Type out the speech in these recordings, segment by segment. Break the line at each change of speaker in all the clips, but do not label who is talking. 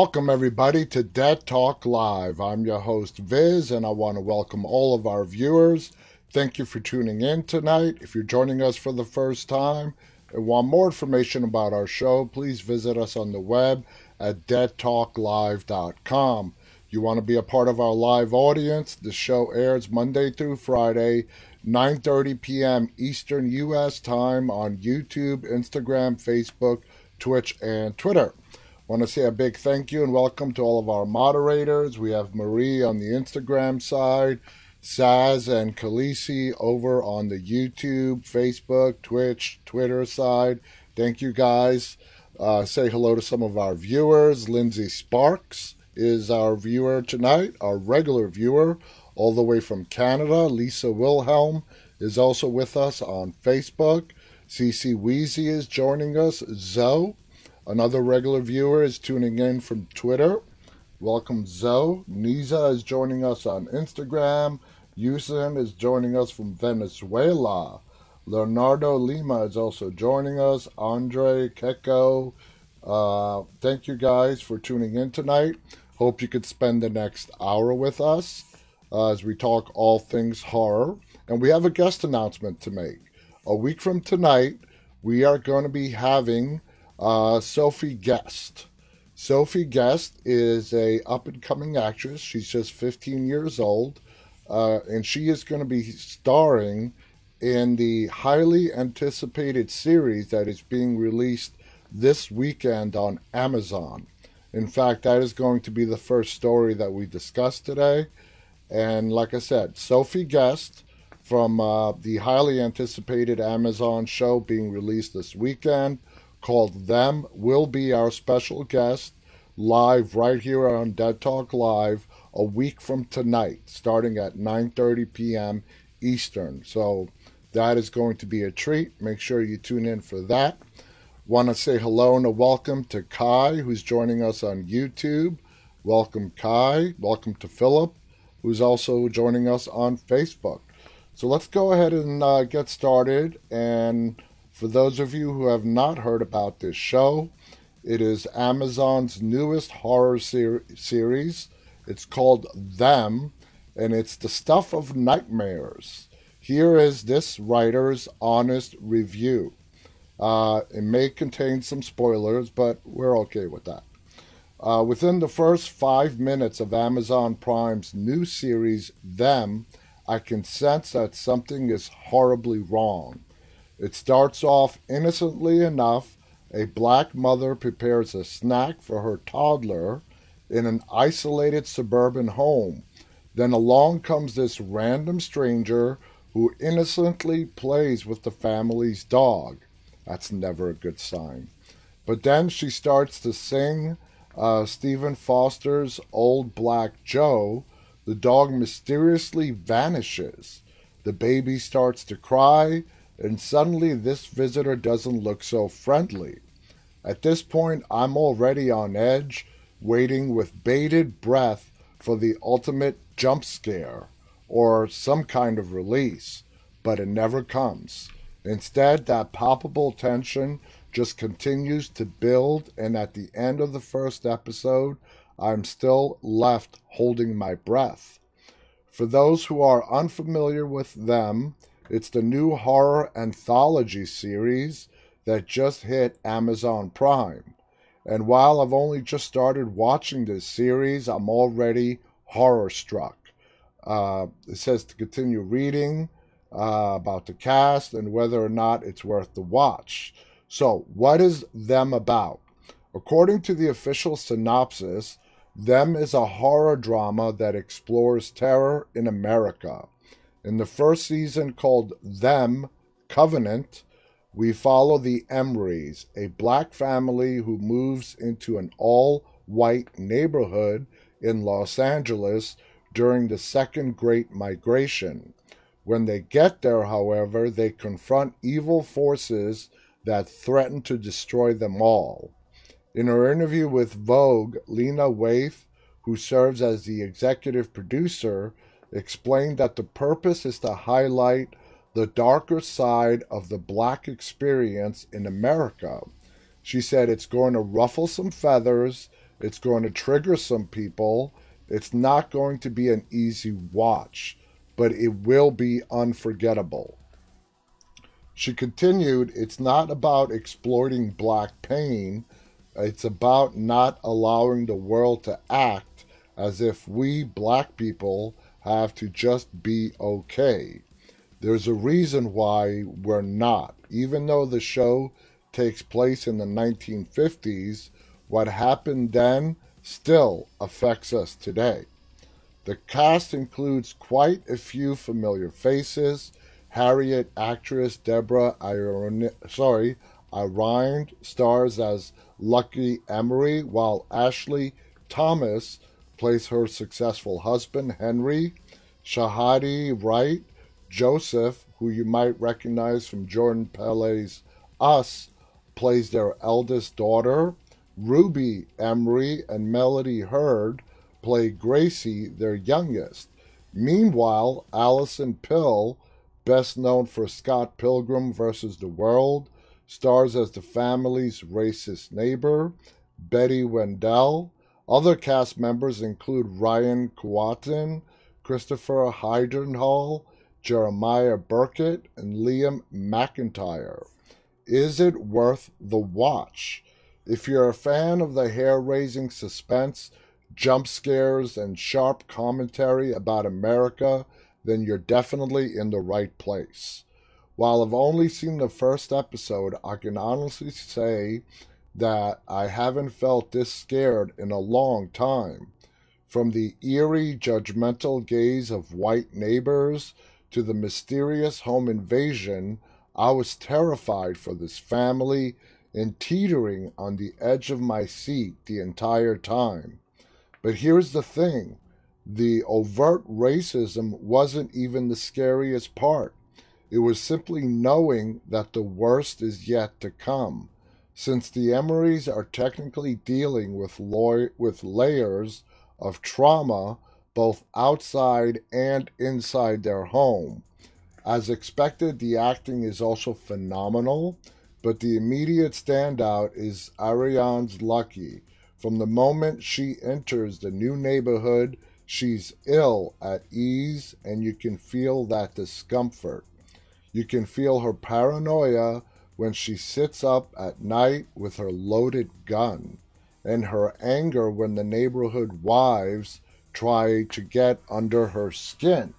Welcome, everybody, to Dead Talk Live. I'm your host, Viz, and I want to welcome all of our viewers. Thank you for tuning in tonight. If you're joining us for the first time and want more information about our show, please visit us on the web at deadtalklive.com. You want to be a part of our live audience? The show airs Monday through Friday, 9:30 p.m. Eastern U.S. time on YouTube, Instagram, Facebook, Twitch, and Twitter want to say a big thank you and welcome to all of our moderators. We have Marie on the Instagram side, Saz and Khaleesi over on the YouTube, Facebook, Twitch, Twitter side. Thank you guys. Uh, say hello to some of our viewers. Lindsay Sparks is our viewer tonight, our regular viewer, all the way from Canada. Lisa Wilhelm is also with us on Facebook. CC Wheezy is joining us. Zoe Another regular viewer is tuning in from Twitter. Welcome, Zoe. Niza is joining us on Instagram. Yusin is joining us from Venezuela. Leonardo Lima is also joining us. Andre Keko. Uh, thank you guys for tuning in tonight. Hope you could spend the next hour with us uh, as we talk all things horror. And we have a guest announcement to make. A week from tonight, we are going to be having uh, Sophie Guest. Sophie Guest is a up and coming actress. She's just 15 years old, uh, and she is going to be starring in the highly anticipated series that is being released this weekend on Amazon. In fact, that is going to be the first story that we discuss today. And like I said, Sophie Guest from uh, the highly anticipated Amazon show being released this weekend called Them will be our special guest live right here on Dead Talk Live a week from tonight, starting at 9:30 p.m. Eastern. So that is going to be a treat. Make sure you tune in for that. Want to say hello and a welcome to Kai, who's joining us on YouTube. Welcome, Kai. Welcome to Philip, who's also joining us on Facebook. So let's go ahead and uh, get started and for those of you who have not heard about this show, it is Amazon's newest horror ser- series. It's called Them, and it's the stuff of nightmares. Here is this writer's honest review. Uh, it may contain some spoilers, but we're okay with that. Uh, within the first five minutes of Amazon Prime's new series, Them, I can sense that something is horribly wrong. It starts off innocently enough. A black mother prepares a snack for her toddler in an isolated suburban home. Then along comes this random stranger who innocently plays with the family's dog. That's never a good sign. But then she starts to sing uh, Stephen Foster's Old Black Joe. The dog mysteriously vanishes. The baby starts to cry and suddenly this visitor doesn't look so friendly. At this point, I'm already on edge, waiting with bated breath for the ultimate jump scare or some kind of release, but it never comes. Instead, that palpable tension just continues to build, and at the end of the first episode, I'm still left holding my breath. For those who are unfamiliar with them, it's the new horror anthology series that just hit Amazon Prime. And while I've only just started watching this series, I'm already horror struck. Uh, it says to continue reading uh, about the cast and whether or not it's worth the watch. So, what is Them about? According to the official synopsis, Them is a horror drama that explores terror in America. In the first season called Them Covenant, we follow the Emorys, a black family who moves into an all white neighborhood in Los Angeles during the Second Great Migration. When they get there, however, they confront evil forces that threaten to destroy them all. In her interview with Vogue, Lena Waithe, who serves as the executive producer, explained that the purpose is to highlight the darker side of the black experience in America. She said it's going to ruffle some feathers It's going to trigger some people. It's not going to be an easy watch, but it will be unforgettable. She continued, It's not about exploiting black pain, it's about not allowing the world to act as if we black people have to just be okay. There's a reason why we're not. Even though the show takes place in the 1950s, what happened then still affects us today. The cast includes quite a few familiar faces. Harriet actress Deborah Iron, sorry, Irond stars as Lucky Emory, while Ashley Thomas plays her successful husband, Henry. Shahadi Wright, Joseph, who you might recognize from Jordan Peele's Us, plays their eldest daughter. Ruby Emory and Melody Hurd play Gracie, their youngest. Meanwhile, Alison Pill, best known for Scott Pilgrim vs. the World, stars as the family's racist neighbor, Betty Wendell. Other cast members include Ryan Kwanten, Christopher Heyerdahl, Jeremiah Birkett, and Liam McIntyre. Is it worth the watch? If you're a fan of the hair raising suspense, jump scares, and sharp commentary about America, then you're definitely in the right place. While I've only seen the first episode, I can honestly say that I haven't felt this scared in a long time. From the eerie, judgmental gaze of white neighbors to the mysterious home invasion, I was terrified for this family and teetering on the edge of my seat the entire time. But here's the thing the overt racism wasn't even the scariest part. It was simply knowing that the worst is yet to come. Since the Emorys are technically dealing with, with layers of trauma both outside and inside their home. As expected, the acting is also phenomenal, but the immediate standout is Ariane's Lucky. From the moment she enters the new neighborhood, she's ill at ease, and you can feel that discomfort. You can feel her paranoia when she sits up at night with her loaded gun, and her anger when the neighborhood wives try to get under her skin.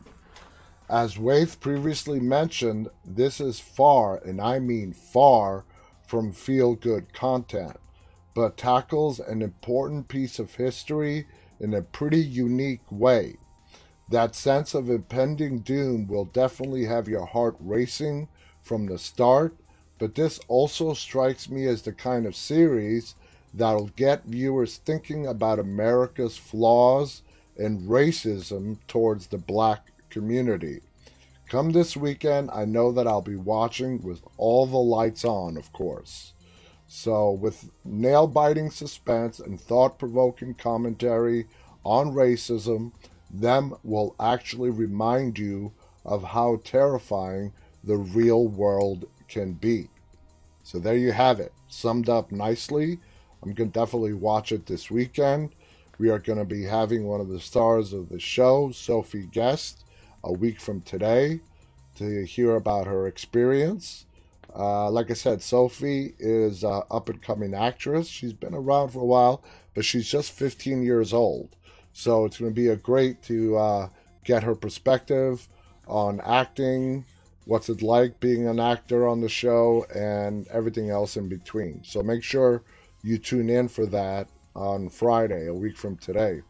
As Waithe previously mentioned, this is far, and I mean far, from feel good content, but tackles an important piece of history in a pretty unique way. That sense of impending doom will definitely have your heart racing from the start, but this also strikes me as the kind of series that'll get viewers thinking about America's flaws and racism towards the black community. Come this weekend, I know that I'll be watching with all the lights on, of course. So, with nail biting suspense and thought provoking commentary on racism, them will actually remind you of how terrifying the real world can be. So there you have it, summed up nicely. I'm going to definitely watch it this weekend. We are going to be having one of the stars of the show, Sophie Guest, a week from today to hear about her experience. Uh, like I said, Sophie is an up and coming actress. She's been around for a while, but she's just 15 years old. So it's going to be a great to uh, get her perspective on acting, what's it like being an actor on the show, and everything else in between. So make sure you tune in for that on Friday, a week from today.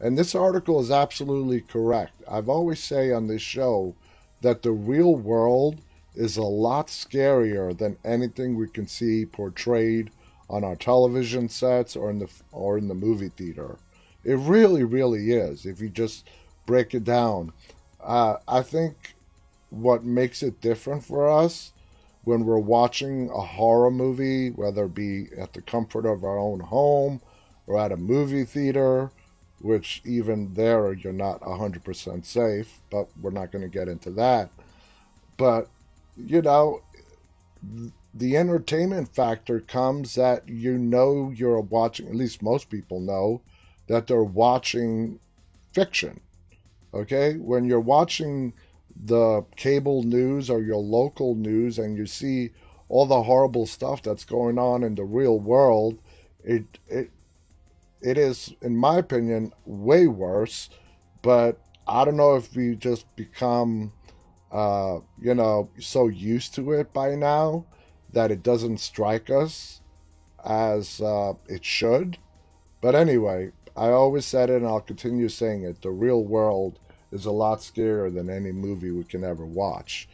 And this article is absolutely correct. I've always say on this show that the real world is a lot scarier than anything we can see portrayed on our television sets or in the or in the movie theater. It really, really is. If you just break it down, uh, I think what makes it different for us when we're watching a horror movie, whether it be at the comfort of our own home or at a movie theater, which even there you're not 100% safe, but we're not going to get into that. But, you know, the entertainment factor comes that you know you're watching, at least most people know, that they're watching fiction. Okay? When you're watching the cable news or your local news and you see all the horrible stuff that's going on in the real world, it it it is, in my opinion, way worse. But I don't know if we just become, uh, you know, so used to it by now that it doesn't strike us as uh, it should. But anyway, I always said it and I'll continue saying it. The real world is a lot scarier than any movie we can ever watch.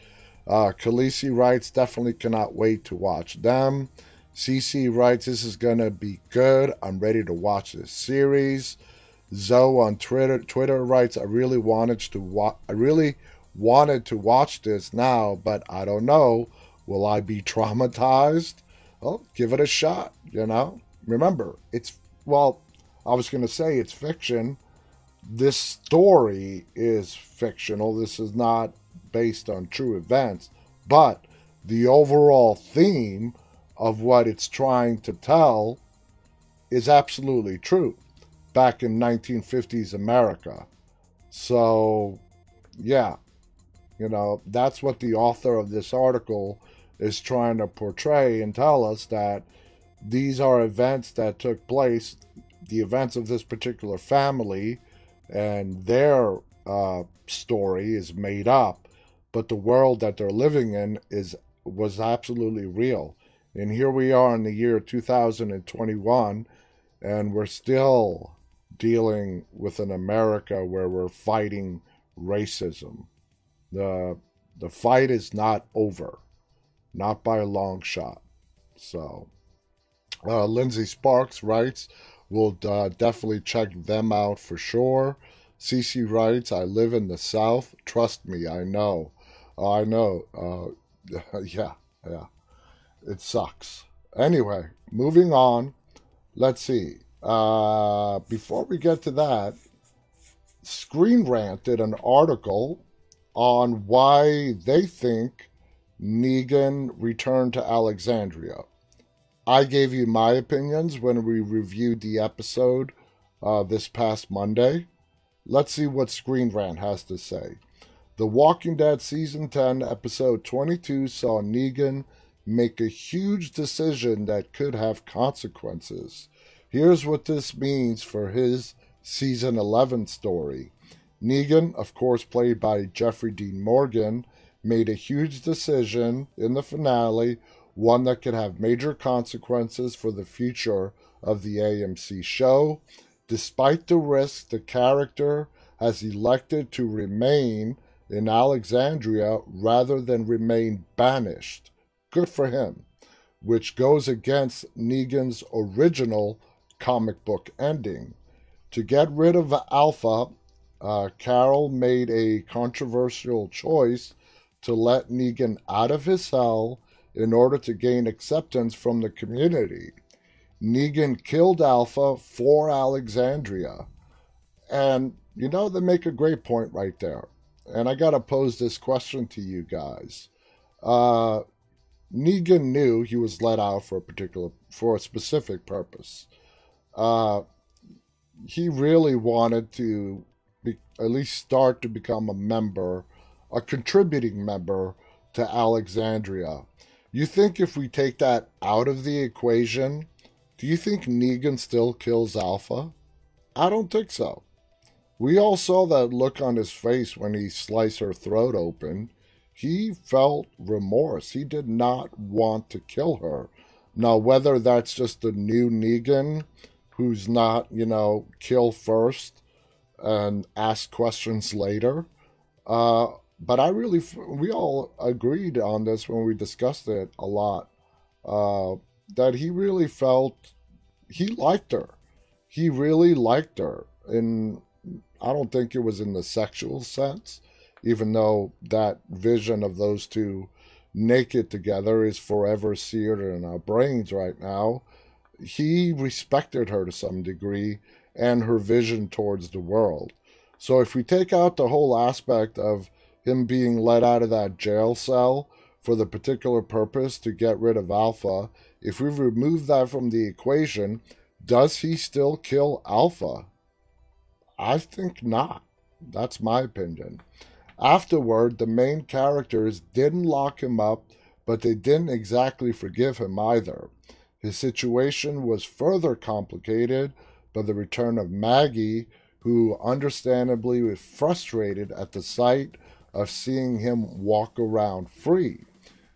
Uh, Khaleesi writes, definitely cannot wait to watch them. CC writes, this is going to be good. I'm ready to watch this series. Zoe on Twitter Twitter writes, I really wanted to watch, I really wanted to watch this now, but I don't know. Will I be traumatized? Well, give it a shot, you know? Remember, it's well, I was going to say it's fiction. This story is fictional. This is not based on true events, but the overall theme of what it's trying to tell is absolutely true back in 1950s America. So, yeah, you know, that's what the author of this article is trying to portray and tell us that these are events that took place, the events of this particular family, and their uh, story is made up, but the world that they're living in is was absolutely real. And here we are in the year 2021, and we're still dealing with an America where we're fighting racism. The the fight is not over, not by a long shot. So, uh, Lindsay Sparks writes, "We'll uh, definitely check them out for sure." CC writes, "I live in the South. Trust me, I know. I know. Uh, yeah, yeah. It sucks. Anyway, moving on. Let's see. Uh, before we get to that, Screen Rant did an article on why they think Negan returned to Alexandria. I gave you my opinions when we reviewed the episode uh, this past Monday. Let's see what Screen Rant has to say. The Walking Dead Season 10, Episode 22 saw Negan make a huge decision that could have consequences. Here's what this means for his season 11 story. Negan, of course, played by Jeffrey Dean Morgan, made a huge decision in the finale, one that could have major consequences for the future of the AMC show. Despite the risk, the character has elected to remain in Alexandria rather than remain banished. Good for him. Which goes against Negan's original comic book ending. To get rid of Alpha, uh, Carol made a controversial choice to let Negan out of his cell in order to gain acceptance from the community. Negan killed Alpha for Alexandria. And, you know, they make a great point right there. And I got to pose this question to you guys. Uh, Negan knew he was let out for a particular, for a specific purpose. Uh, he really wanted to be, at least start to become a member, a contributing member to Alexandria. You think if we take that out of the equation, do you think Negan still kills Alpha? I don't think so. We all saw that look on his face when he sliced her throat open. He felt remorse. He did not want to kill her. Now, whether that's just the new Negan who's not, you know, kill first and ask questions later. Uh, but I really, we all agreed on this when we discussed it a lot, uh, that he really felt he liked her. He really liked her. And I don't think it was in the sexual sense, even though that vision of those two naked together is forever seared in our brains right now he respected her to some degree and her vision towards the world. So if we take out the whole aspect of him being let out of that jail cell for the particular purpose to get rid of Alpha, if we remove that from the equation, does he still kill Alpha? I think not. That's my opinion. Afterward, the main characters didn't lock him up, but they didn't exactly forgive him either. His situation was further complicated by the return of Maggie, who understandably was frustrated at the sight of seeing him walk around free.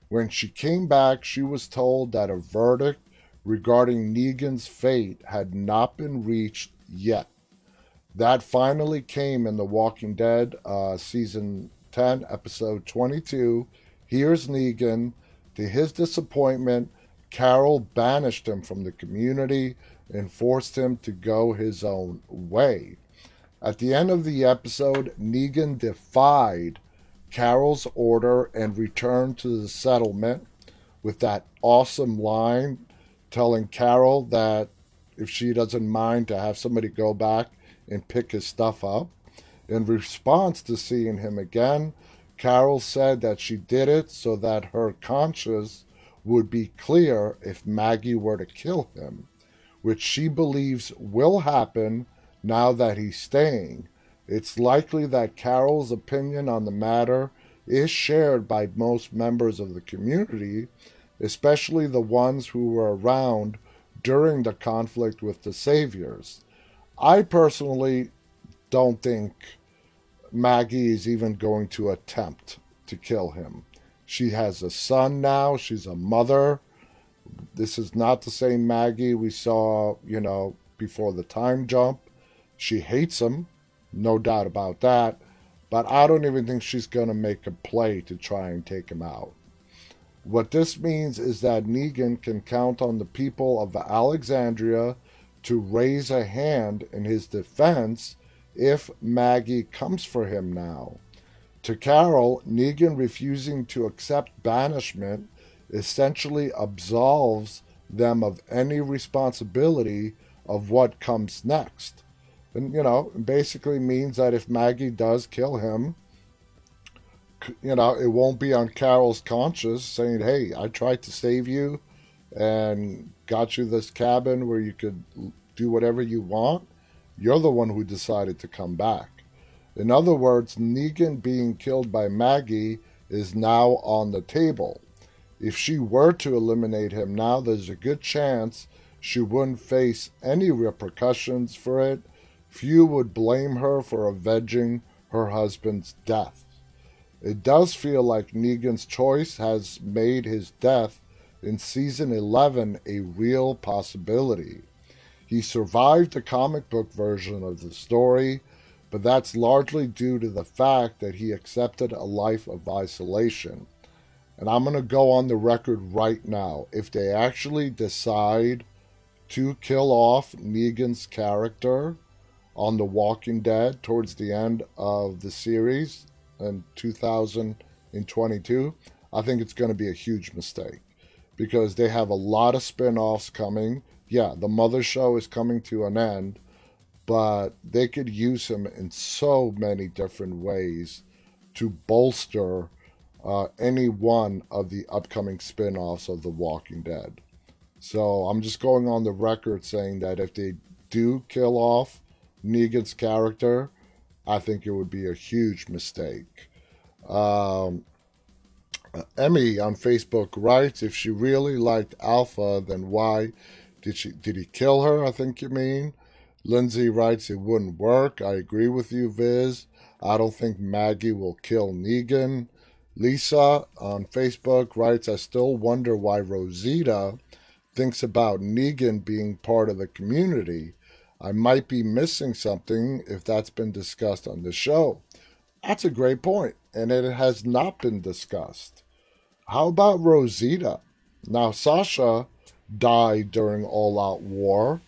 When she came back, she was told that a verdict regarding Negan's fate had not been reached yet. That finally came in The Walking Dead, uh, season 10, episode 22. Here's Negan. To his disappointment, Carol banished him from the community and forced him to go his own way. At the end of the episode, Negan defied Carol's order and returned to the settlement with that awesome line telling Carol that if she doesn't mind to have somebody go back and pick his stuff up. In response to seeing him again, Carol said that she did it so that her conscience would be clear if Maggie were to kill him, which she believes will happen now that he's staying it's likely that Carol's opinion on the matter is shared by most members of the community, especially the ones who were around during the conflict with the Saviors. I personally don't think Maggie is even going to attempt to kill him. She has a son now, she's a mother. This is not the same Maggie we saw, you know, before the time jump. She hates him no doubt about that. But I don't even think she's going to make a play to try and take him out. What this means is that Negan can count on the people of Alexandria to raise a hand in his defense if Maggie comes for him now. To Carol, Negan refusing to accept banishment essentially absolves them of any responsibility of what comes next. And, you know, basically means that if Maggie does kill him, you know, it won't be on Carol's conscience saying, hey, I tried to save you and got you this cabin where you could do whatever you want. You're the one who decided to come back. In other words, Negan being killed by Maggie is now on the table. If she were to eliminate him now, there's a good chance she wouldn't face any repercussions for it few would blame her for avenging her husband's death. It does feel like Negan's choice has made his death in season 11 a real possibility. He survived the comic book version of the story, but that's largely due to the fact that he accepted a life of isolation. And I'm going to go on the record right now. If they actually decide to kill off Negan's character, on The Walking Dead towards the end of the series in 2022, I think it's going to be a huge mistake because they have a lot of spin offs coming. Yeah, the Mother Show is coming to an end, but they could use him in so many different ways to bolster uh, any one of the upcoming spin offs of The Walking Dead. So I'm just going on the record saying that if they do kill off Negan's character, I think it would be a huge mistake. Um, Emmy on Facebook writes, if she really liked Alpha, then why did she did he kill her? I think you mean. Lindsay writes, it wouldn't work. I agree with you, Viz. I don't think Maggie will kill Negan. Lisa on Facebook writes, I still wonder why Rosita thinks about Negan being part of the community. I might be missing something if that's been discussed on the show. That's a great point, and it has not been discussed. How about Rosita? Now, Sasha died during All Out War,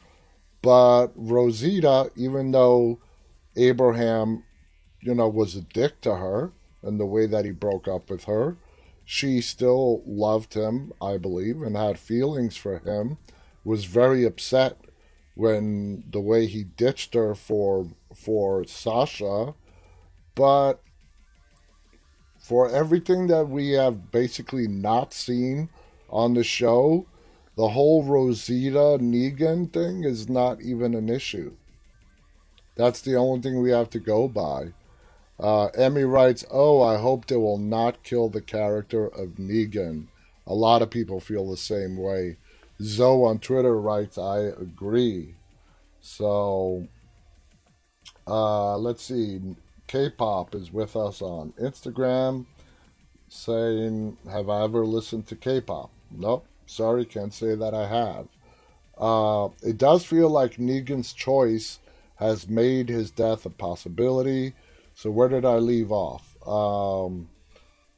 but Rosita, even though Abraham, you know, was a dick to her and the way that he broke up with her, she still loved him, I believe, and had feelings for him, was very upset when the way he ditched her for for Sasha, but for everything that we have basically not seen on the show, the whole Rosita Negan thing is not even an issue. That's the only thing we have to go by. Uh, Emmy writes, Oh, I hope they will not kill the character of Negan. A lot of people feel the same way. Zoe on Twitter writes, I agree. So, uh, let's see. K pop is with us on Instagram saying, Have I ever listened to K pop? Nope. Sorry, can't say that I have. Uh, it does feel like Negan's choice has made his death a possibility. So, where did I leave off? Um,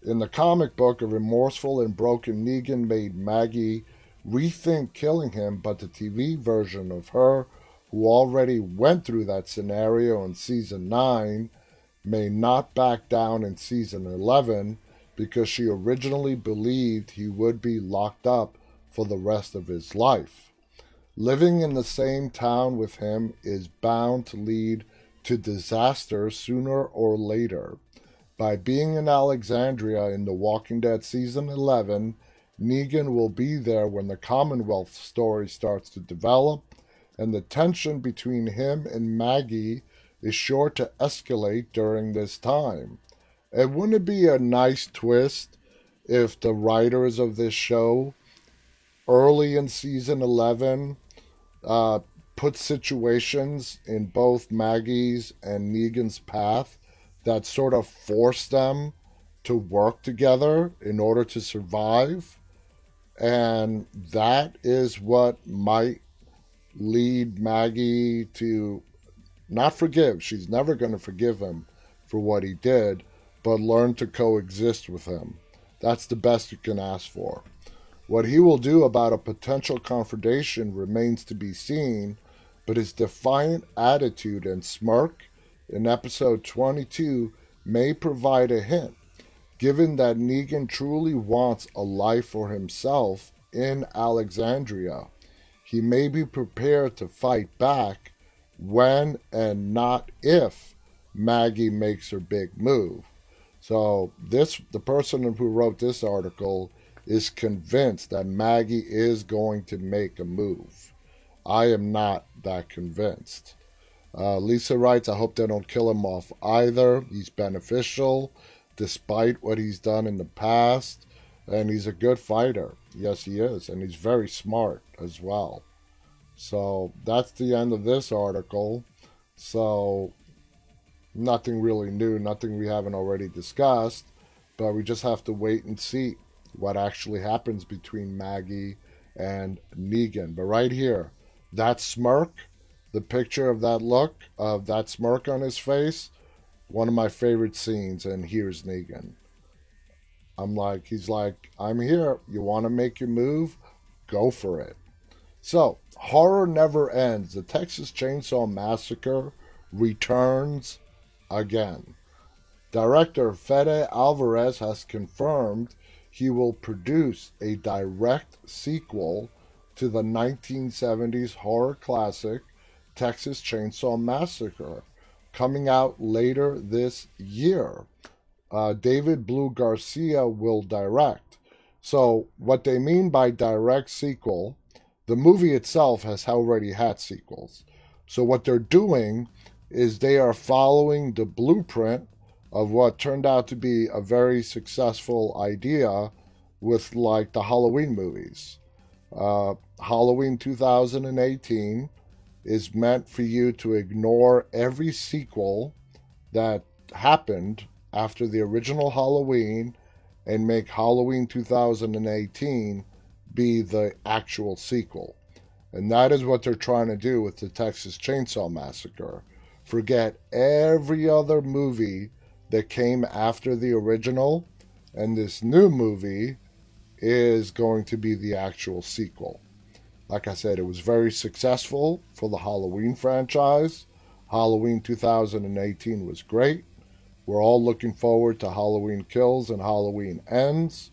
in the comic book, a remorseful and broken Negan made Maggie rethink killing him, but the TV version of her, who already went through that scenario in season 9, may not back down in season 11 because she originally believed he would be locked up for the rest of his life. Living in the same town with him is bound to lead to disaster sooner or later. By being in Alexandria in The Walking Dead season 11, Negan will be there when the Commonwealth story starts to develop, and the tension between him and Maggie is sure to escalate during this time. And wouldn't it be a nice twist if the writers of this show, early in season 11, uh, put situations in both Maggie's and Negan's path that sort of force them to work together in order to survive? And that is what might lead Maggie to not forgive. She's never going to forgive him for what he did, but learn to coexist with him. That's the best you can ask for. What he will do about a potential confrontation remains to be seen, but his defiant attitude and smirk in episode 22 may provide a hint, given that Negan truly wants a life for himself in Alexandria. He may be prepared to fight back when and not if Maggie makes her big move. So this the person who wrote this article is convinced that Maggie is going to make a move. I am not that convinced. Uh, Lisa writes, I hope they don't kill him off either. He's beneficial despite what he's done in the past, and he's a good fighter. Yes, he is, and he's very smart as well. So that's the end of this article. So nothing really new, nothing we haven't already discussed, but we just have to wait and see what actually happens between Maggie and Negan. But right here, that smirk, the picture of that look, of that smirk on his face, one of my favorite scenes. And here's Negan. I'm like, he's like, I'm here. You want to make your move? Go for it. So, horror never ends. The Texas Chainsaw Massacre returns again. Director Fede Alvarez has confirmed he will produce a direct sequel to the 1970s horror classic Texas Chainsaw Massacre, coming out later this year. Uh, David Blue Garcia will direct. So, what they mean by direct sequel, the movie itself has already had sequels. So, what they're doing is they are following the blueprint of what turned out to be a very successful idea with like the Halloween movies. Uh, Halloween 2018 is meant for you to ignore every sequel that happened after the original Halloween and make Halloween 2018 be the actual sequel. And that is what they're trying to do with the Texas Chainsaw Massacre. Forget every other movie that came after the original, and this new movie is going to be the actual sequel. Like I said, it was very successful for the Halloween franchise. Halloween 2018 was great. We're all looking forward to Halloween Kills and Halloween Ends.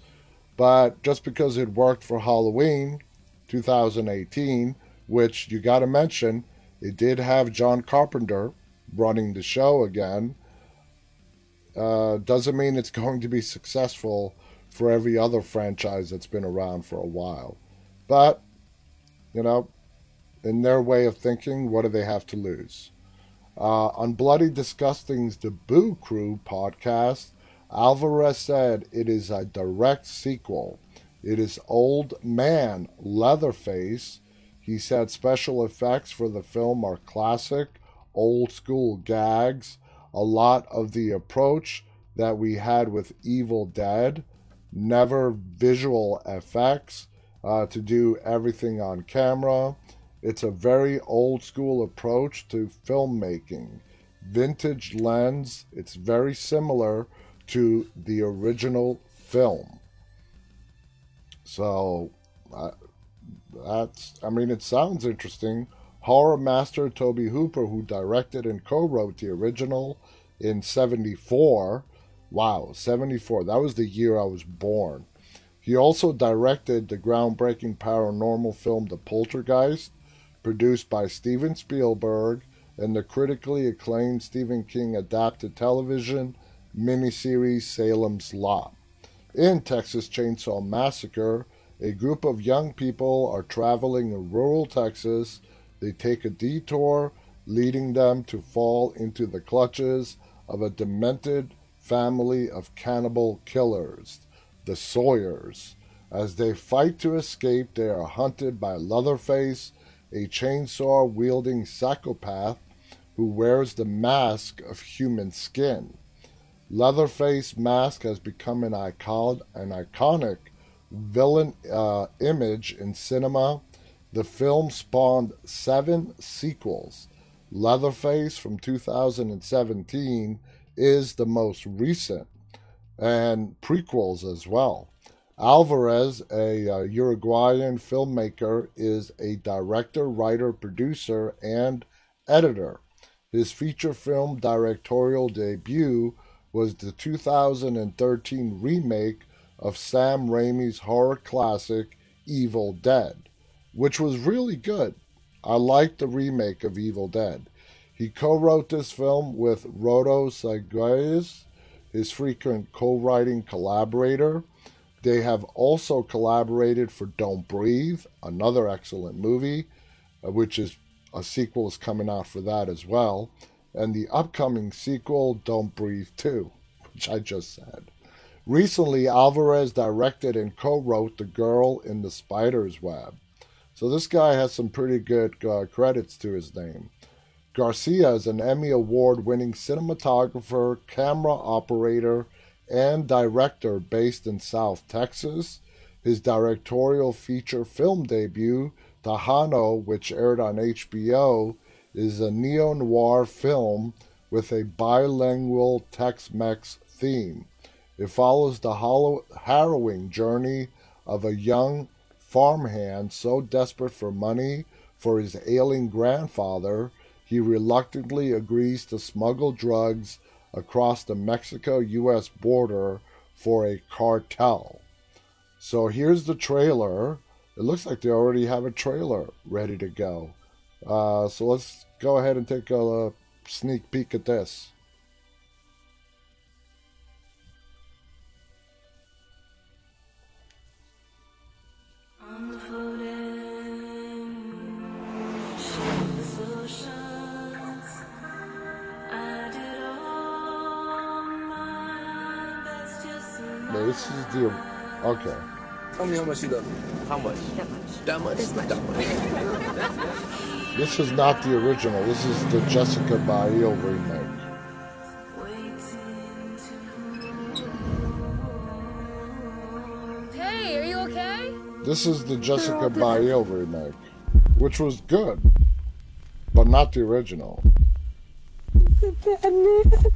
But just because it worked for Halloween 2018, which you got to mention, it did have John Carpenter running the show again. uh, doesn't mean it's going to be successful for every other franchise that's been around for a while. But, you know, in their way of thinking, what do they have to lose? Uh, on Bloody Disgusting's The Boo Crew podcast, Alvarez said it is a direct sequel. It is Old Man Leatherface. He said special effects for the film are classic, old school gags, a lot of the approach that we had with Evil Dead, never visual effects uh, to do everything on camera. It's a very old school approach to filmmaking. Vintage lens, it's very similar to the original film. So, uh, that's, I mean, it sounds interesting. Horror master Tobe Hooper, who directed and co wrote the original in 74. Wow, 74. That was the year I was born. He also directed the groundbreaking paranormal film The Poltergeist, produced by Steven Spielberg, and the critically acclaimed Stephen King adapted television miniseries Salem's Lot. In Texas Chainsaw Massacre, a group of young people are traveling in rural Texas. They take a detour, leading them to fall into the clutches of a demented family of cannibal killers, the Sawyers. As they fight to escape, they are hunted by Leatherface, a chainsaw wielding psychopath who wears the mask of human skin. Leatherface mask has become an icon, an iconic villain uh, image in cinema. The film spawned seven sequels. Leatherface from 2017 is the most recent, and prequels as well. Alvarez, a uh, Uruguayan filmmaker, is a director, writer, producer, and editor. His feature film directorial debut was the 2013 remake of Sam Raimi's horror classic Evil Dead, which was really good. I liked the remake of Evil Dead. He co wrote this film with Rodo Sayagues, his frequent co writing collaborator. They have also collaborated for Don't Breathe, another excellent movie, uh, which is a sequel is coming out for that as well and the upcoming sequel, Don't Breathe 2, which I just said. Recently, Alvarez directed and co wrote The Girl in the Spider's Web. So this guy has some pretty good uh, credits to his name. Garcia is an Emmy Award winning cinematographer, camera operator, and director based in South Texas. His directorial feature film debut, Tejano, which aired on HBO, is a neo noir film with a bilingual Tex Mex theme. It follows the hollow, harrowing journey of a young farmhand so desperate for money for his ailing grandfather, he reluctantly agrees to smuggle drugs across the Mexico US border for a cartel. So here's the trailer. It looks like they already have a trailer ready to go. Uh, so let's go ahead and take a sneak peek at this. This is the okay.
Tell me how much you got.
How much?
That much.
That much.
This much.
That much.
This is not the original. This is the Jessica Biel remake.
Hey, are you okay?
This is the Jessica Biel remake, which was good, but not the original.
I'm gonna have to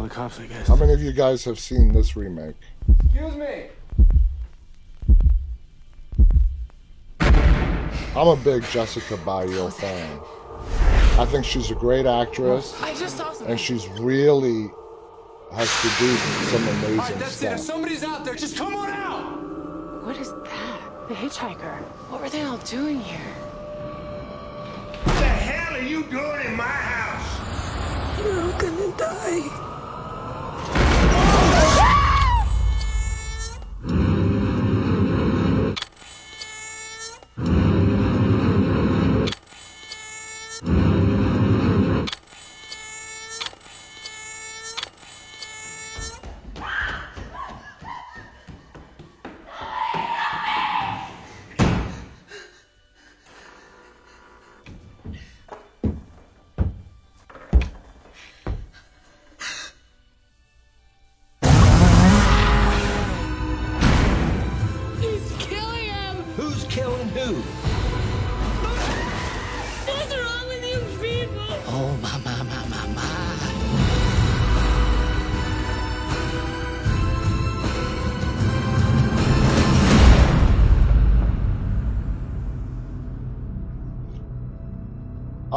call the cops, I guess.
How many of you guys have seen this remake?
Excuse me.
I'm a big Jessica Biel fan. I think she's a great actress,
I just saw something.
and she's really has produced some amazing
right, that's it. If
stuff.
somebody's out there, just come on out.
What is that? The hitchhiker. What were they all doing here?
What the hell are you doing in my house?
You're all
gonna die.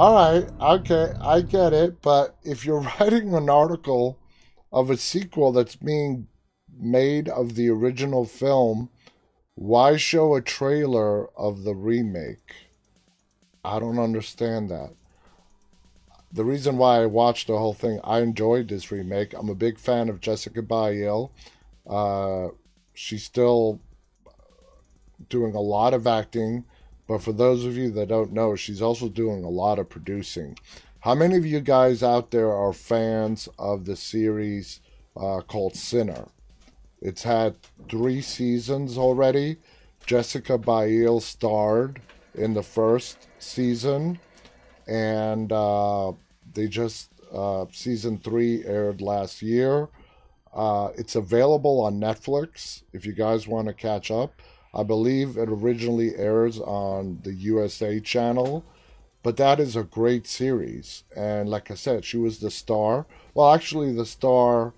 All right, okay, I get it, but if you're writing an article of a sequel that's being made of the original film, why show a trailer of the remake? I don't understand that. The reason why I watched the whole thing, I enjoyed this remake. I'm a big fan of Jessica Biel. Uh, she's still doing a lot of acting, but for those of you that don't know, she's also doing a lot of producing. How many of you guys out there are fans of the series uh, called Sinner? It's had three seasons already. Jessica Biel starred in the first season, and uh, they just uh, season three aired last year. Uh, it's available on Netflix if you guys want to catch up. I believe it originally airs on the USA channel, but that is a great series. And like I said, she was the star. Well, actually, the star.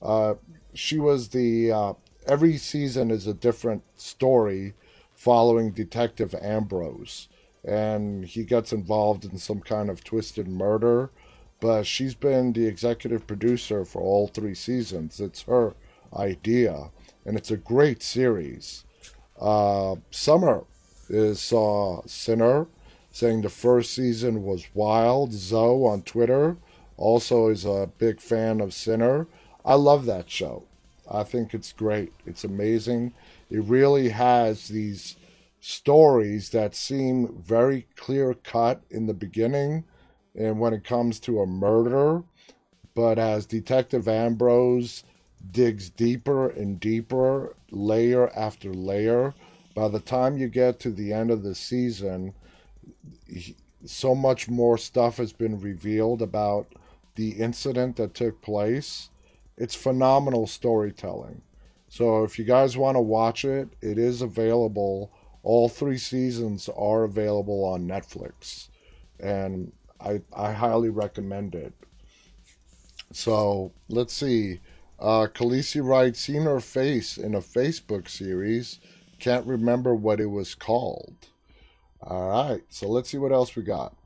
Uh, she was the. Uh, every season is a different story following Detective Ambrose, and he gets involved in some kind of twisted murder. But she's been the executive producer for all three seasons. It's her idea, and it's a great series. Uh, Summer is saw Sinner, saying the first season was wild. Zoe on Twitter also is a big fan of Sinner. I love that show. I think it's great. It's amazing. It really has these stories that seem very clear cut in the beginning and when it comes to a murder, but as Detective Ambrose digs deeper and deeper, layer after layer, by the time you get to the end of the season, so much more stuff has been revealed about the incident that took place. It's phenomenal storytelling. So if you guys want to watch it, it is available. All three seasons are available on Netflix. And I, I highly recommend it. So let's see. Uh, Khaleesi writes, seen her face in a Facebook series. Can't remember what it was called. All right, so let's see what else we got.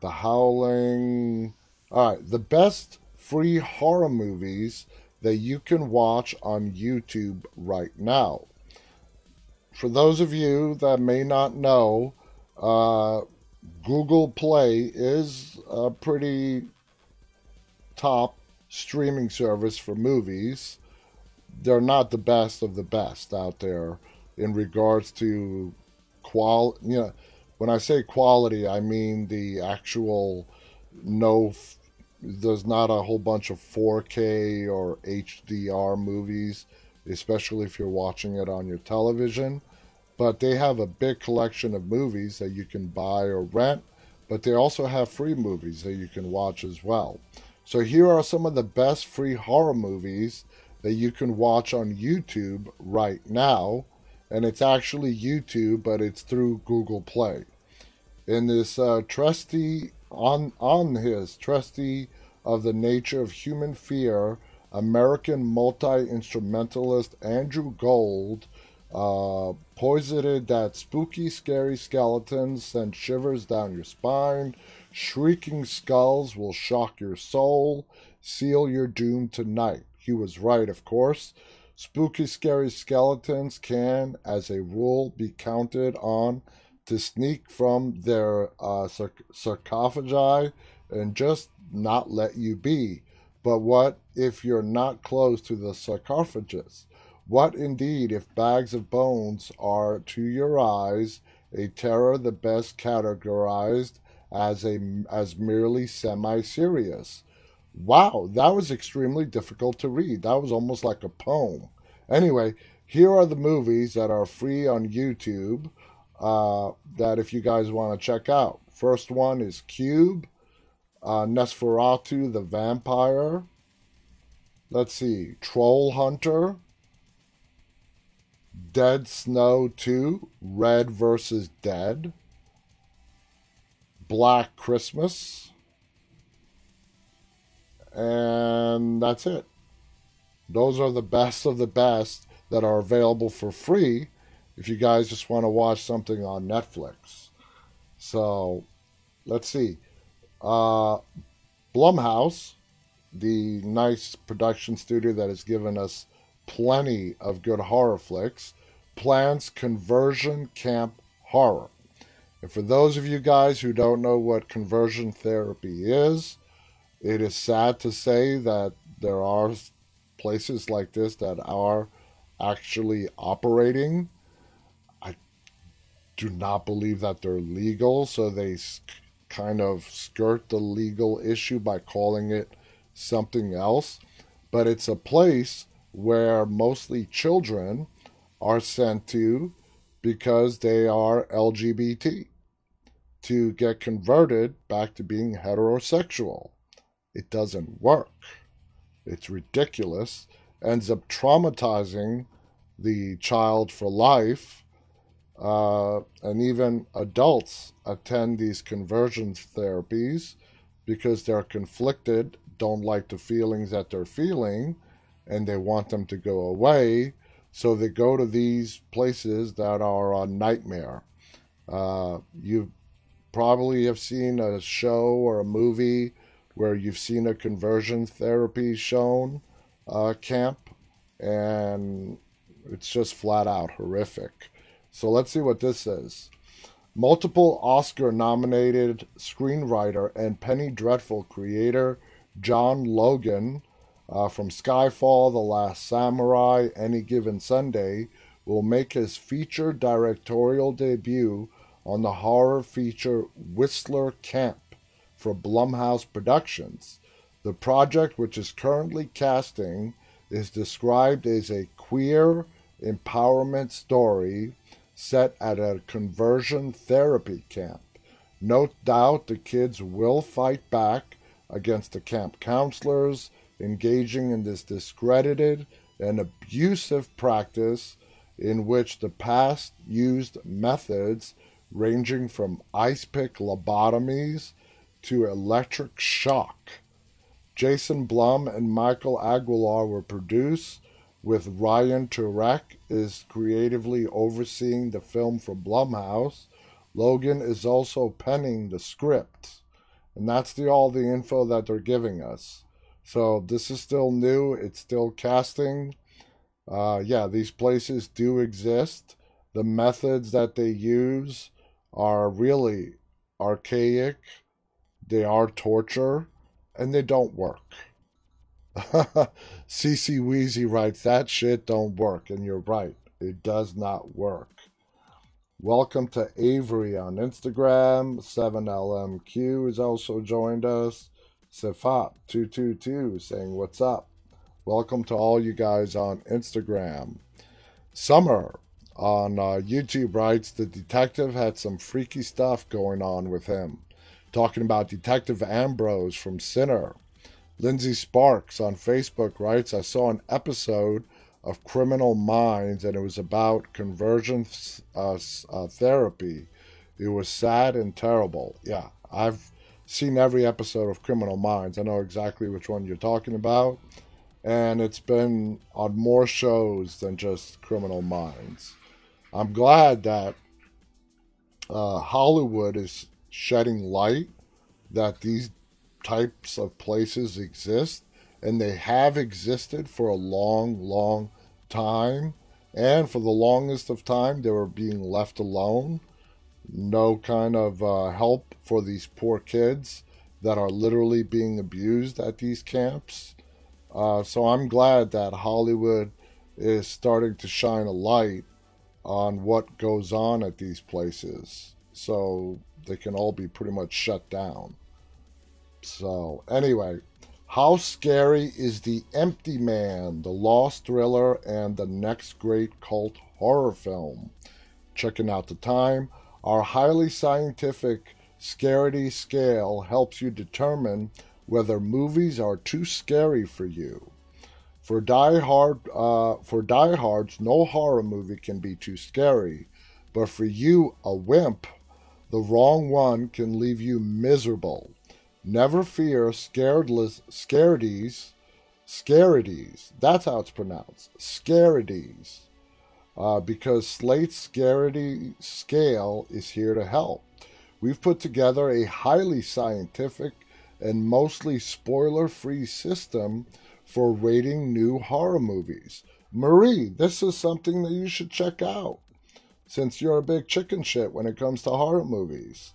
The Howling. All right, the best free horror movies that you can watch on YouTube right now. For those of you that may not know, uh, Google Play is a pretty top streaming service for movies. They're not the best of the best out there in regards to qual. You know, when I say quality, I mean the actual no. There's not a whole bunch of 4K or HDR movies, especially if you're watching it on your television. But they have a big collection of movies that you can buy or rent, but they also have free movies that you can watch as well. So here are some of the best free horror movies that you can watch on YouTube right now. And it's actually YouTube, but it's through Google Play. In this uh, trusty on on his trusty of the nature of human fear, American multi instrumentalist Andrew Gold uh, posited that spooky, scary skeletons send shivers down your spine, shrieking skulls will shock your soul, seal your doom tonight. He was right, of course. Spooky, scary skeletons can, as a rule, be counted on to sneak from their uh, sarc- sarcophagi and just not let you be. But what if you're not close to the sarcophagus? What indeed if bags of bones are to your eyes a terror the best categorized as a as merely semi-serious? Wow, that was extremely difficult to read. That was almost like a poem. Anyway, here are the movies that are free on YouTube uh, that if you guys want to check out. First one is Cube, uh, Nosferatu the Vampire. Let's see, Troll Hunter, Dead Snow 2, Red versus Dead, Black Christmas, and that's it. Those are the best of the best that are available for free if you guys just want to watch something on Netflix. So, let's see. Uh, Blumhouse, the nice production studio that has given us plenty of good horror flicks, plans Conversion Camp Horror. And for those of you guys who don't know what conversion therapy is, it is sad to say that there are places like this that are actually operating. I do not believe that they're legal, so they kind of skirt the legal issue by calling it something else. But it's a place where mostly children are sent to because they are LGBT to get converted back to being heterosexual. It doesn't work. It's ridiculous. Ends up traumatizing the child for life. Uh, and even adults attend these conversion therapies because they're conflicted, don't like the feelings that they're feeling, and they want them to go away. So they go to these places that are a nightmare. Uh, you probably have seen a show or a movie where you've seen a conversion therapy shown uh, camp, and it's just flat out horrific. So let's see what this is. Multiple Oscar nominated screenwriter and Penny Dreadful creator John Logan uh, from Skyfall, The Last Samurai, Any Given Sunday will make his feature directorial debut on the horror feature Whistler Camp for Blumhouse Productions. The project, which is currently casting, is described as a queer empowerment story set at a conversion therapy camp. No doubt the kids will fight back against the camp counselors engaging in this discredited and abusive practice in which the past used methods ranging from ice pick lobotomies to electric shock. Jason Blum and Michael Aguilar were produced, with Ryan Turek is creatively overseeing the film for Blumhouse. Logan is also penning the script. And that's the all the info that they're giving us. So this is still new, it's still casting. Uh, yeah, these places do exist. The methods that they use are really archaic they are torture, and they don't work. CC Weezy writes, that shit don't work, and you're right. It does not work. Welcome to Avery on Instagram. 7LMQ has also joined us. Sefat222 saying, What's up? Welcome to all you guys on Instagram. Summer on uh, YouTube writes, The detective had some freaky stuff going on with him talking about Detective Ambrose from Sinner. Lindsay Sparks on Facebook writes, I saw an episode of Criminal Minds and it was about conversion uh, uh, therapy. It was sad and terrible. Yeah, I've seen every episode of Criminal Minds. I know exactly which one you're talking about. And it's been on more shows than just Criminal Minds. I'm glad that uh, Hollywood is shedding light that these types of places exist and they have existed for a long, long time. And for the longest of time, they were being left alone. No kind of uh, help for these poor kids. that are literally being abused at these camps. Uh, so I'm glad that Hollywood is starting to shine a light on what goes on at these places so they can all be pretty much shut down. So, anyway, how scary is The Empty Man, the lost thriller, and the next great cult horror film? Checking out the time, our highly scientific Scaredy scale helps you determine whether movies are too scary for you. For diehard, uh, for diehards, no horror movie can be too scary. But for you, a wimp, the wrong one can leave you miserable. Never fear, scaredless, scaredies, scaredies. That's how it's pronounced. Scaredies. Uh, because Slate's Scaredy scale is here to help. We've put together a highly scientific and mostly spoiler free system for rating new horror movies. Marie, this is something that you should check out since you're a big chicken shit when it comes to horror movies.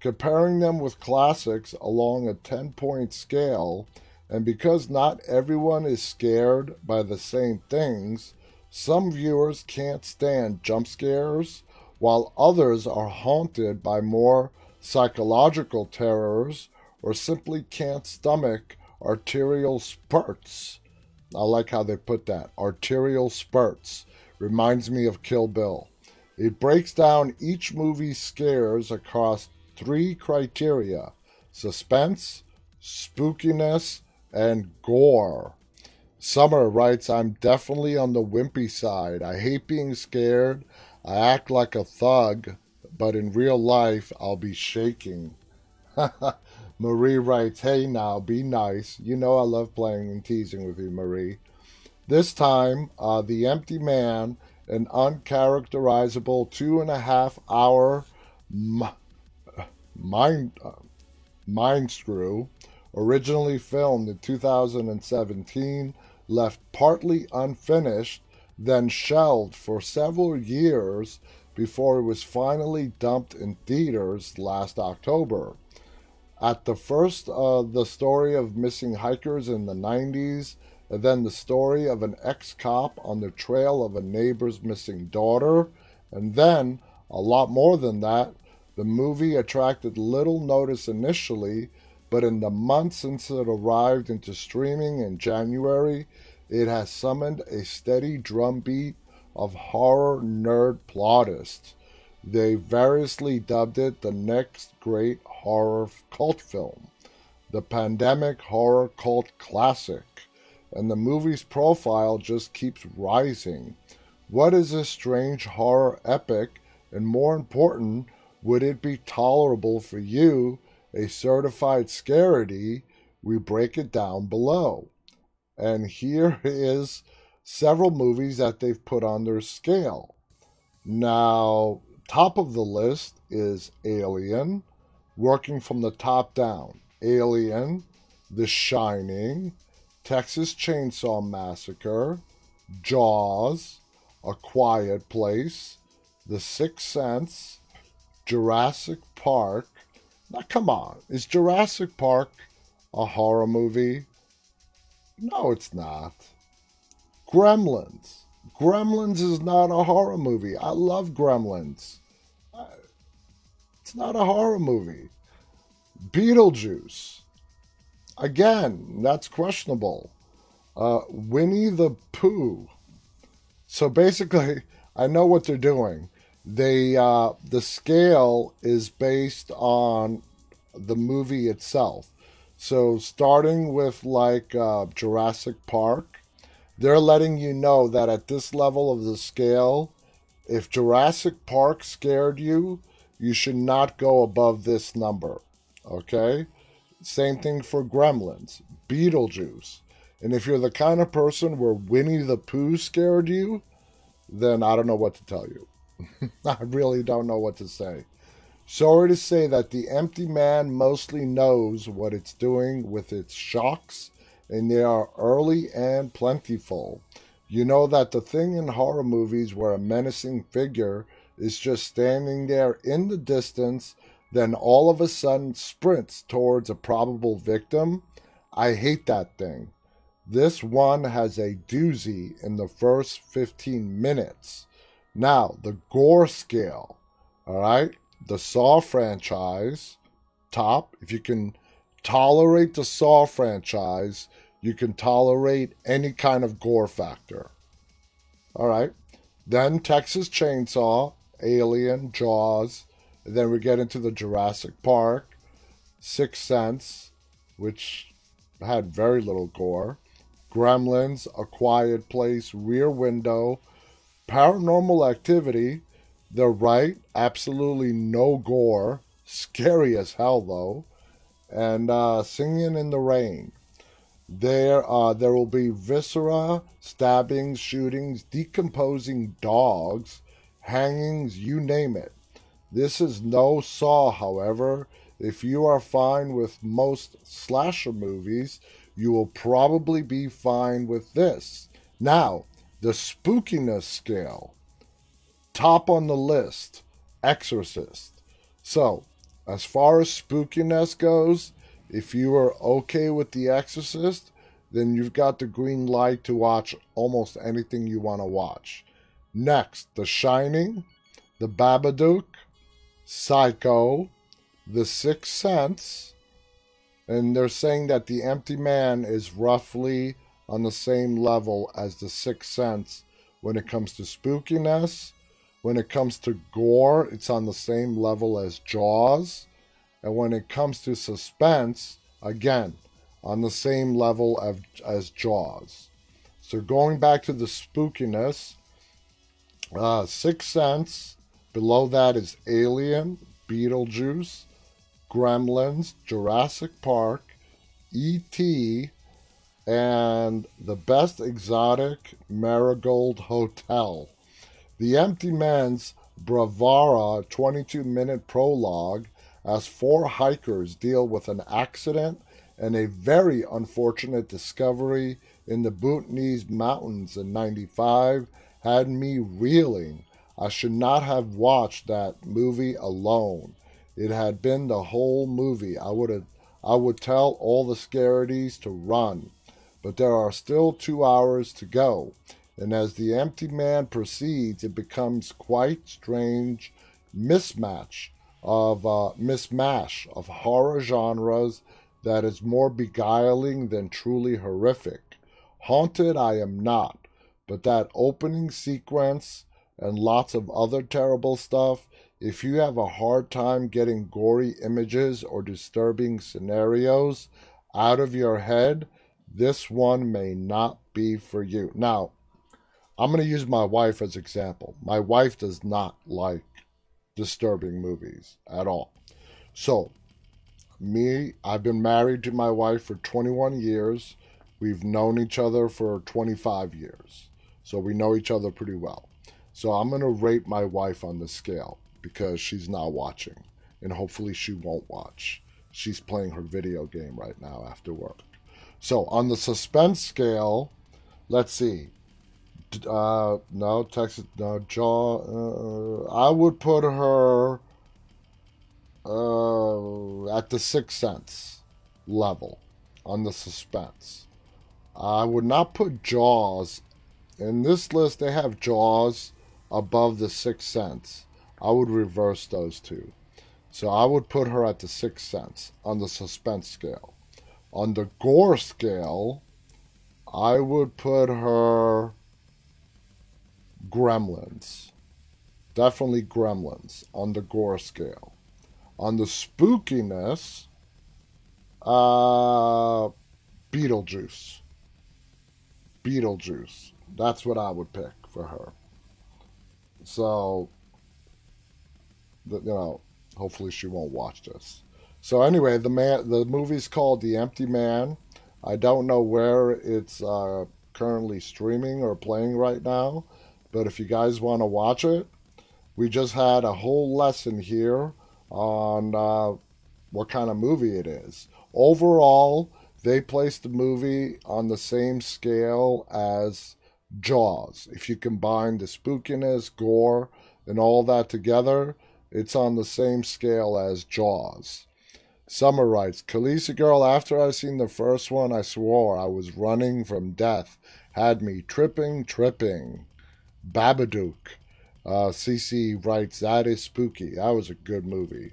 Comparing them with classics along a 10 point scale, and because not everyone is scared by the same things, some viewers can't stand jump scares, while others are haunted by more psychological terrors or simply can't stomach arterial spurts. I like how they put that. Arterial spurts. Reminds me of Kill Bill. It breaks down each movie's scares across three criteria suspense, spookiness, and gore. Summer writes, I'm definitely on the wimpy side. I hate being scared. I act like a thug, but in real life, I'll be shaking. Marie writes, Hey now, be nice. You know I love playing and teasing with you, Marie. This time, uh, The Empty Man, an uncharacterizable two and a half hour m- mind, uh, mind screw, originally filmed in 2017, left partly unfinished, then shelved for several years before it was finally dumped in theaters last October. At the first, uh, the story of missing hikers in the 90s, and then the story of an ex cop on the trail of a neighbor's missing daughter, and then, a lot more than that, the movie attracted little notice initially, but in the months since it arrived into streaming in January, it has summoned a steady drumbeat of horror nerd plotists. They variously dubbed it the next great horror cult film, the pandemic horror cult classic, and the movie's profile just keeps rising. What is this strange horror epic, and more important, would it be tolerable for you, a certified scaredy? We break it down below. And here is several movies that they've put on their scale. Now, top of the list is Alien, working from the top down. Alien, The Shining, Texas Chainsaw Massacre, Jaws, A Quiet Place, The Sixth Sense, Jurassic Park. Now, come on, is Jurassic Park a horror movie? No, it's not. Gremlins. Gremlins is not a horror movie. I love Gremlins. It's not a horror movie. Beetlejuice. Again, that's questionable. Uh, Winnie the Pooh. So basically, I know what they're doing. They uh, the scale is based on the movie itself. So starting with like uh, Jurassic Park, they're letting you know that at this level of the scale, if Jurassic Park scared you, you should not go above this number. Okay? Same thing for Gremlins, Beetlejuice. And if you're the kind of person where Winnie the Pooh scared you, then I don't know what to tell you. I really don't know what to say. Sorry to say that the empty man mostly knows what it's doing with its shocks, and they are early and plentiful. You know that the thing in horror movies where a menacing figure is just standing there in the distance then all of a sudden sprints towards a probable victim. I hate that thing. This one has a doozy in the first 15 minutes. Now, the gore scale, all right? The Saw franchise, top. If you can tolerate the Saw franchise, you can tolerate any kind of gore factor. All right. Then Texas Chainsaw, Alien, Jaws. And then we get into the Jurassic Park, Sixth Sense, which had very little gore. Gremlins, A Quiet Place, Rear Window, Paranormal Activity, The Right, absolutely no gore, scary as hell though, and uh, Singing in the Rain. There, uh, there will be viscera, stabbings, shootings, decomposing dogs, hangings, you name it. This is no Saw, however. If you are fine with most slasher movies, you will probably be fine with this. Now, the spookiness scale. Top on the list Exorcist. So, as far as spookiness goes, if you are okay with The Exorcist, then you've got the green light to watch almost anything you want to watch. Next, The Shining, The Babadook, Psycho, The Sixth Sense, and they're saying that The Empty Man is roughly on the same level as The Sixth Sense when it comes to spookiness. When it comes to gore, it's on the same level as Jaws. And when it comes to suspense, again, on the same level of, as Jaws. So going back to the spookiness, uh, Sixth Sense, below that is Alien, Beetlejuice, Gremlins, Jurassic Park, E.T., and the best exotic Marigold Hotel. The Empty Man's Bravura 22 minute prologue as four hikers deal with an accident and a very unfortunate discovery in the Bhutanese mountains in 95 had me reeling. I should not have watched that movie alone. It had been the whole movie. I would have I would tell all the scaredies to run. But there are still two hours to go, and as the empty man proceeds, it becomes quite strange mismatch of uh, mismatch of horror genres that is more beguiling than truly horrific. Haunted, I am not, but that opening sequence and lots of other terrible stuff. If you have a hard time getting gory images or disturbing scenarios out of your head, this one may not be for you. Now, I'm going to use my wife as example. My wife does not like disturbing movies at all. So, me, I've been married to my wife for 21 years. We've known each other for 25 years. So we know each other pretty well. So I'm going to rate my wife on the scale because she's not watching. And hopefully she won't watch. She's playing her video game right now after work. So on the suspense scale, let's see. Uh, no, Texas, no, Jaw. Uh, I would put her uh, at the Sixth Sense level on the suspense. I would not put Jaws in this list. They have Jaws above the Sixth Sense. I would reverse those two. So I would put her at the Sixth Sense on the suspense scale. On the gore scale, I would put her Gremlins. Definitely Gremlins on the gore scale. On the spookiness, uh, Beetlejuice. Beetlejuice. That's what I would pick for her. So, you know, hopefully she won't watch this. So anyway, the man, the movie's called The Empty Man. I don't know where it's uh, currently streaming or playing right now, but if you guys want to watch it, we just had a whole lesson here on uh, what kind of movie it is. Overall, they placed the movie on the same scale as Jaws. If you combine the spookiness, gore, and all that together, it's on the same scale as Jaws. Summer writes, Khaleesi girl, after I seen the first one, I swore I was running from death. Had me tripping, tripping. Babadook. Uh, CC writes, that is spooky. That was a good movie.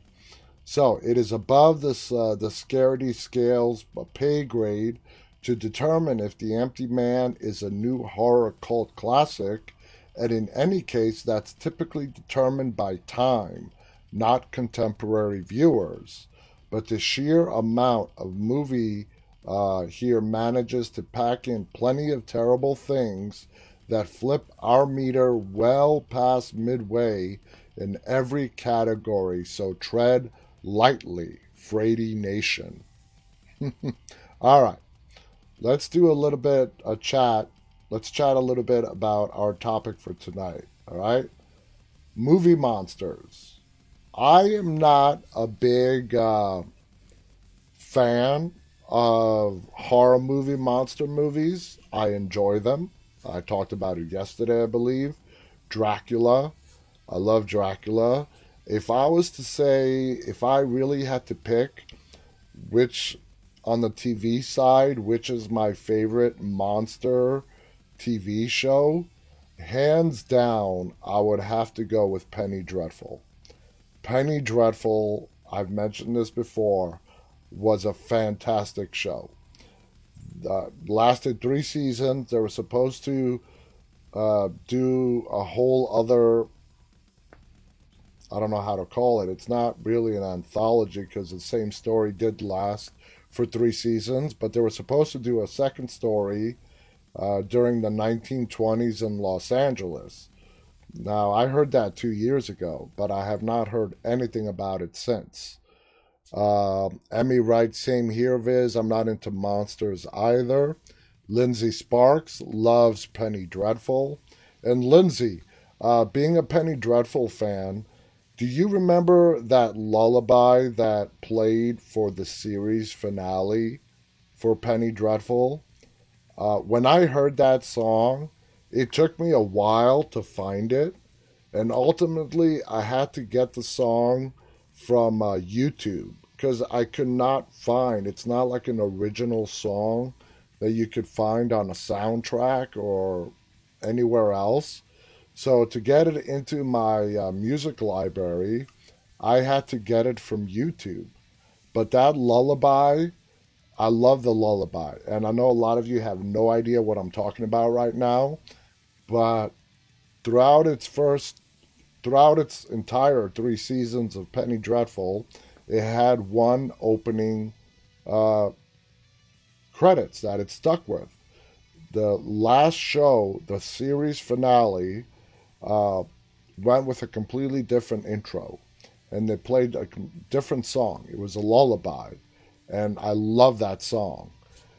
So it is above this, uh, the scaredy scales, pay grade, to determine if The Empty Man is a new horror cult classic, and in any case, that's typically determined by time, not contemporary viewers. But the sheer amount of movie uh, here manages to pack in plenty of terrible things that flip our meter well past midway in every category. So tread lightly, Frady Nation. All right, let's do a little bit a chat. Let's chat a little bit about our topic for tonight. All right, movie monsters. I am not a big uh, fan of horror movie monster movies. I enjoy them. I talked about it yesterday, I believe. Dracula. I love Dracula. If I was to say, if I really had to pick which on the TV side, which is my favorite monster TV show, hands down, I would have to go with Penny Dreadful. Penny Dreadful, I've mentioned this before, was a fantastic show. Uh, lasted three seasons. They were supposed to uh, do a whole other. I don't know how to call it. It's not really an anthology because the same story did last for three seasons, but they were supposed to do a second story uh, during the 1920s in Los Angeles. Now, I heard that two years ago, but I have not heard anything about it since. Uh, Emmy writes, same here, Viz. I'm not into monsters either. Lindsay Sparks loves Penny Dreadful. And Lindsay, uh, being a Penny Dreadful fan, do you remember that lullaby that played for the series finale for Penny Dreadful? Uh, when I heard that song, it took me a while to find it, and ultimately I had to get the song from uh, YouTube because I could not find. It's not like an original song that you could find on a soundtrack or anywhere else. So to get it into my uh, music library, I had to get it from YouTube. But that lullaby, I love the lullaby. And I know a lot of you have no idea what I'm talking about right now, but throughout its first throughout its entire 3 seasons of Penny Dreadful, it had one opening uh, credits that it stuck with. The last show, the series finale, uh, went with a completely different intro, and they played a different song. It was a lullaby, and I love that song.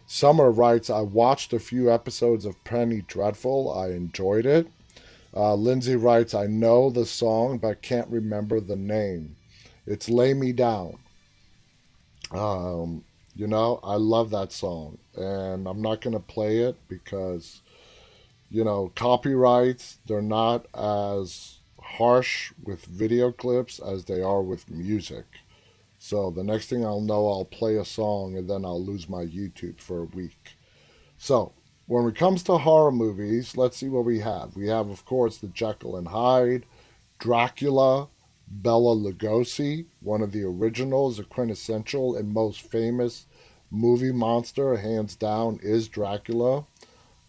Summer writes, I watched a few episodes of Penny Dreadful. I enjoyed it. Uh, Lindsay writes, I know the song, but can't remember the name. It's Lay Me Down. Um, you know, I love that song, and I'm not going to play it because, you know, copyrights, they're not as harsh with video clips as they are with music. So the next thing I'll know, I'll play a song and then I'll lose my YouTube for a week. So when it comes to horror movies, let's see what we have. We have, of course, the Jekyll and Hyde, Dracula, Bela Lugosi, one of the originals, a quintessential and most famous movie monster, hands down, is Dracula.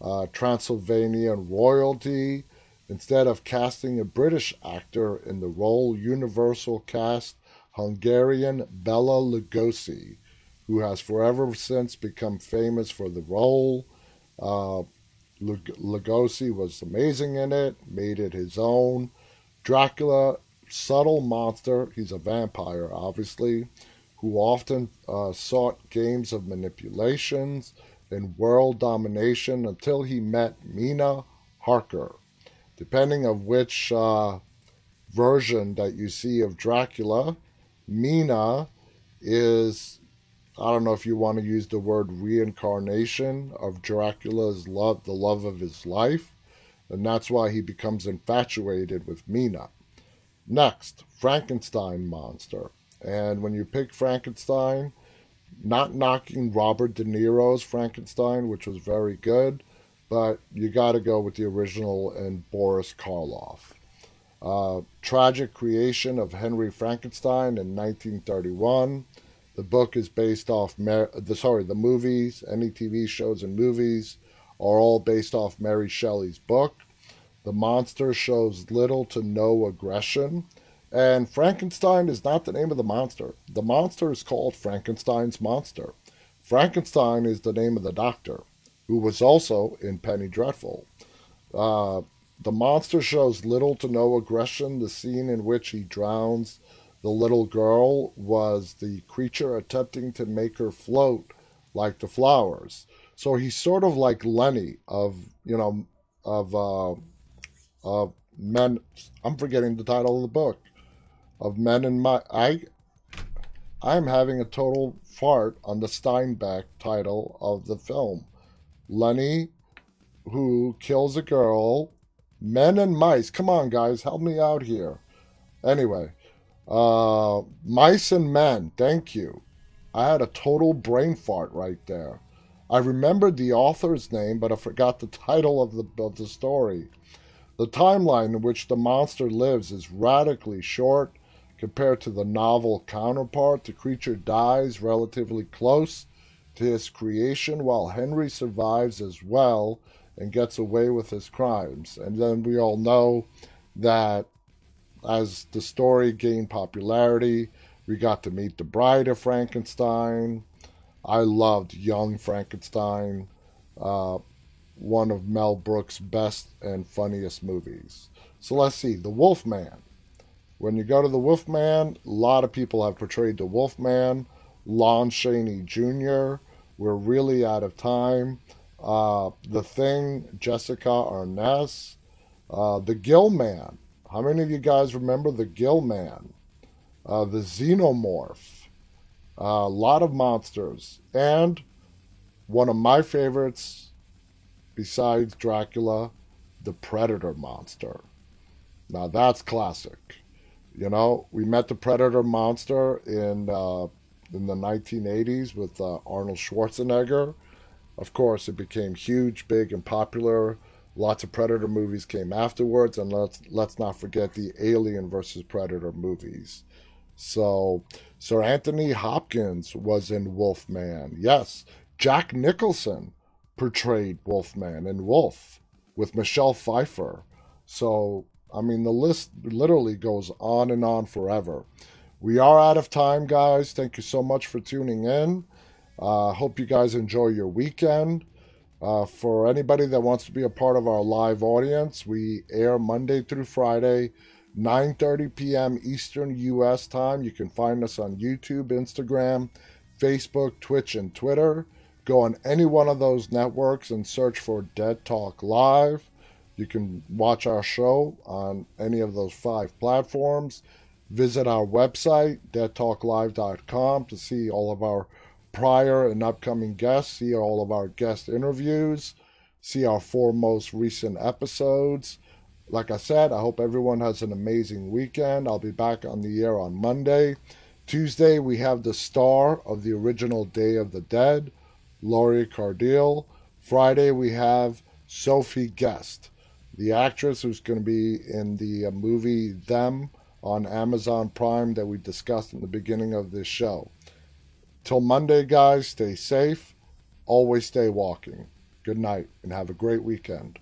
Uh, Transylvanian royalty. Instead of casting a British actor in the role, Universal cast Hungarian Bela Lugosi, who has forever since become famous for the role. Uh, Lugosi was amazing in it, made it his own. Dracula subtle monster. He's a vampire, obviously, who often uh, sought games of manipulations and world domination until he met Mina Harker. Depending of which uh, version that you see of Dracula, Mina is I don't know if you want to use the word reincarnation of Dracula's love, the love of his life, and that's why he becomes infatuated with Mina. Next, Frankenstein monster. And when you pick Frankenstein, not knocking Robert De Niro's Frankenstein, which was very good, but you got to go with the original and Boris Karloff. Uh, tragic creation of Henry Frankenstein in 1931. The book is based off Mar- the sorry the movies, any TV shows and movies are all based off Mary Shelley's book. The monster shows little to no aggression, and Frankenstein is not the name of the monster. The monster is called Frankenstein's monster. Frankenstein is the name of the doctor, who was also in Penny Dreadful. Uh, the monster shows little to no aggression. The scene in which he drowns the little girl was the creature attempting to make her float like the flowers. So he's sort of like Lennie of, you know, of, uh, of men. I'm forgetting the title of the book. Of Men in My. I, I'm having a total fart on the Steinbeck title of the film. Lennie, who kills a girl Men and mice. Come on, guys, help me out here. Anyway, uh, mice and men. Thank you. I had a total brain fart right there. I remembered the author's name, but I forgot the title of the of the story. The timeline in which the monster lives is radically short compared to the novel counterpart. The creature dies relatively close to his creation, while Henry survives as well and gets away with his crimes. And then we all know that as the story gained popularity, we got to meet the bride of Frankenstein. I loved Young Frankenstein, uh, one of Mel Brooks' best and funniest movies. So let's see, The Wolfman. When you go to The Wolfman, a lot of people have portrayed The Wolfman. Lon Chaney Jr. We're really out of time. Uh, the Thing, Jessica Arness, uh, The Gill Man. How many of you guys remember The Gill Man? Uh, the Xenomorph. A lot of monsters. And one of my favorites, besides Dracula, the Predator monster. Now that's classic. You know, we met the Predator monster in uh, in the 1980s with uh, Arnold Schwarzenegger of course, it became huge, big, and popular. Lots of Predator movies came afterwards, and let's let's not forget the Alien versus Predator movies. So, Sir Anthony Hopkins was in Wolfman. Yes, Jack Nicholson portrayed Wolfman in Wolf with Michelle Pfeiffer. So, I mean, the list literally goes on and on forever. We are out of time, guys. Thank you so much for tuning in. Uh, hope you guys enjoy your weekend. Uh, for anybody that wants to be a part of our live audience, we air Monday through Friday, 9:30 p.m. Eastern U.S. time. You can find us on YouTube, Instagram, Facebook, Twitch, and Twitter. Go on any one of those networks and search for Dead Talk Live. You can watch our show on any of those five platforms. Visit our website, deadtalklive.com, to see all of our prior and upcoming guests, see all of our guest interviews, see our four most recent episodes. Like I said, I hope everyone has an amazing weekend. I'll be back on the air on Monday. Tuesday, we have the star of the original Day of the Dead, Lori Cardille. Friday, we have Sophie Guest, the actress who's going to be in the uh, movie Them on Amazon Prime that we discussed in the beginning of this show. Till Monday, guys, stay safe. Always stay walking. Good night and have a great weekend.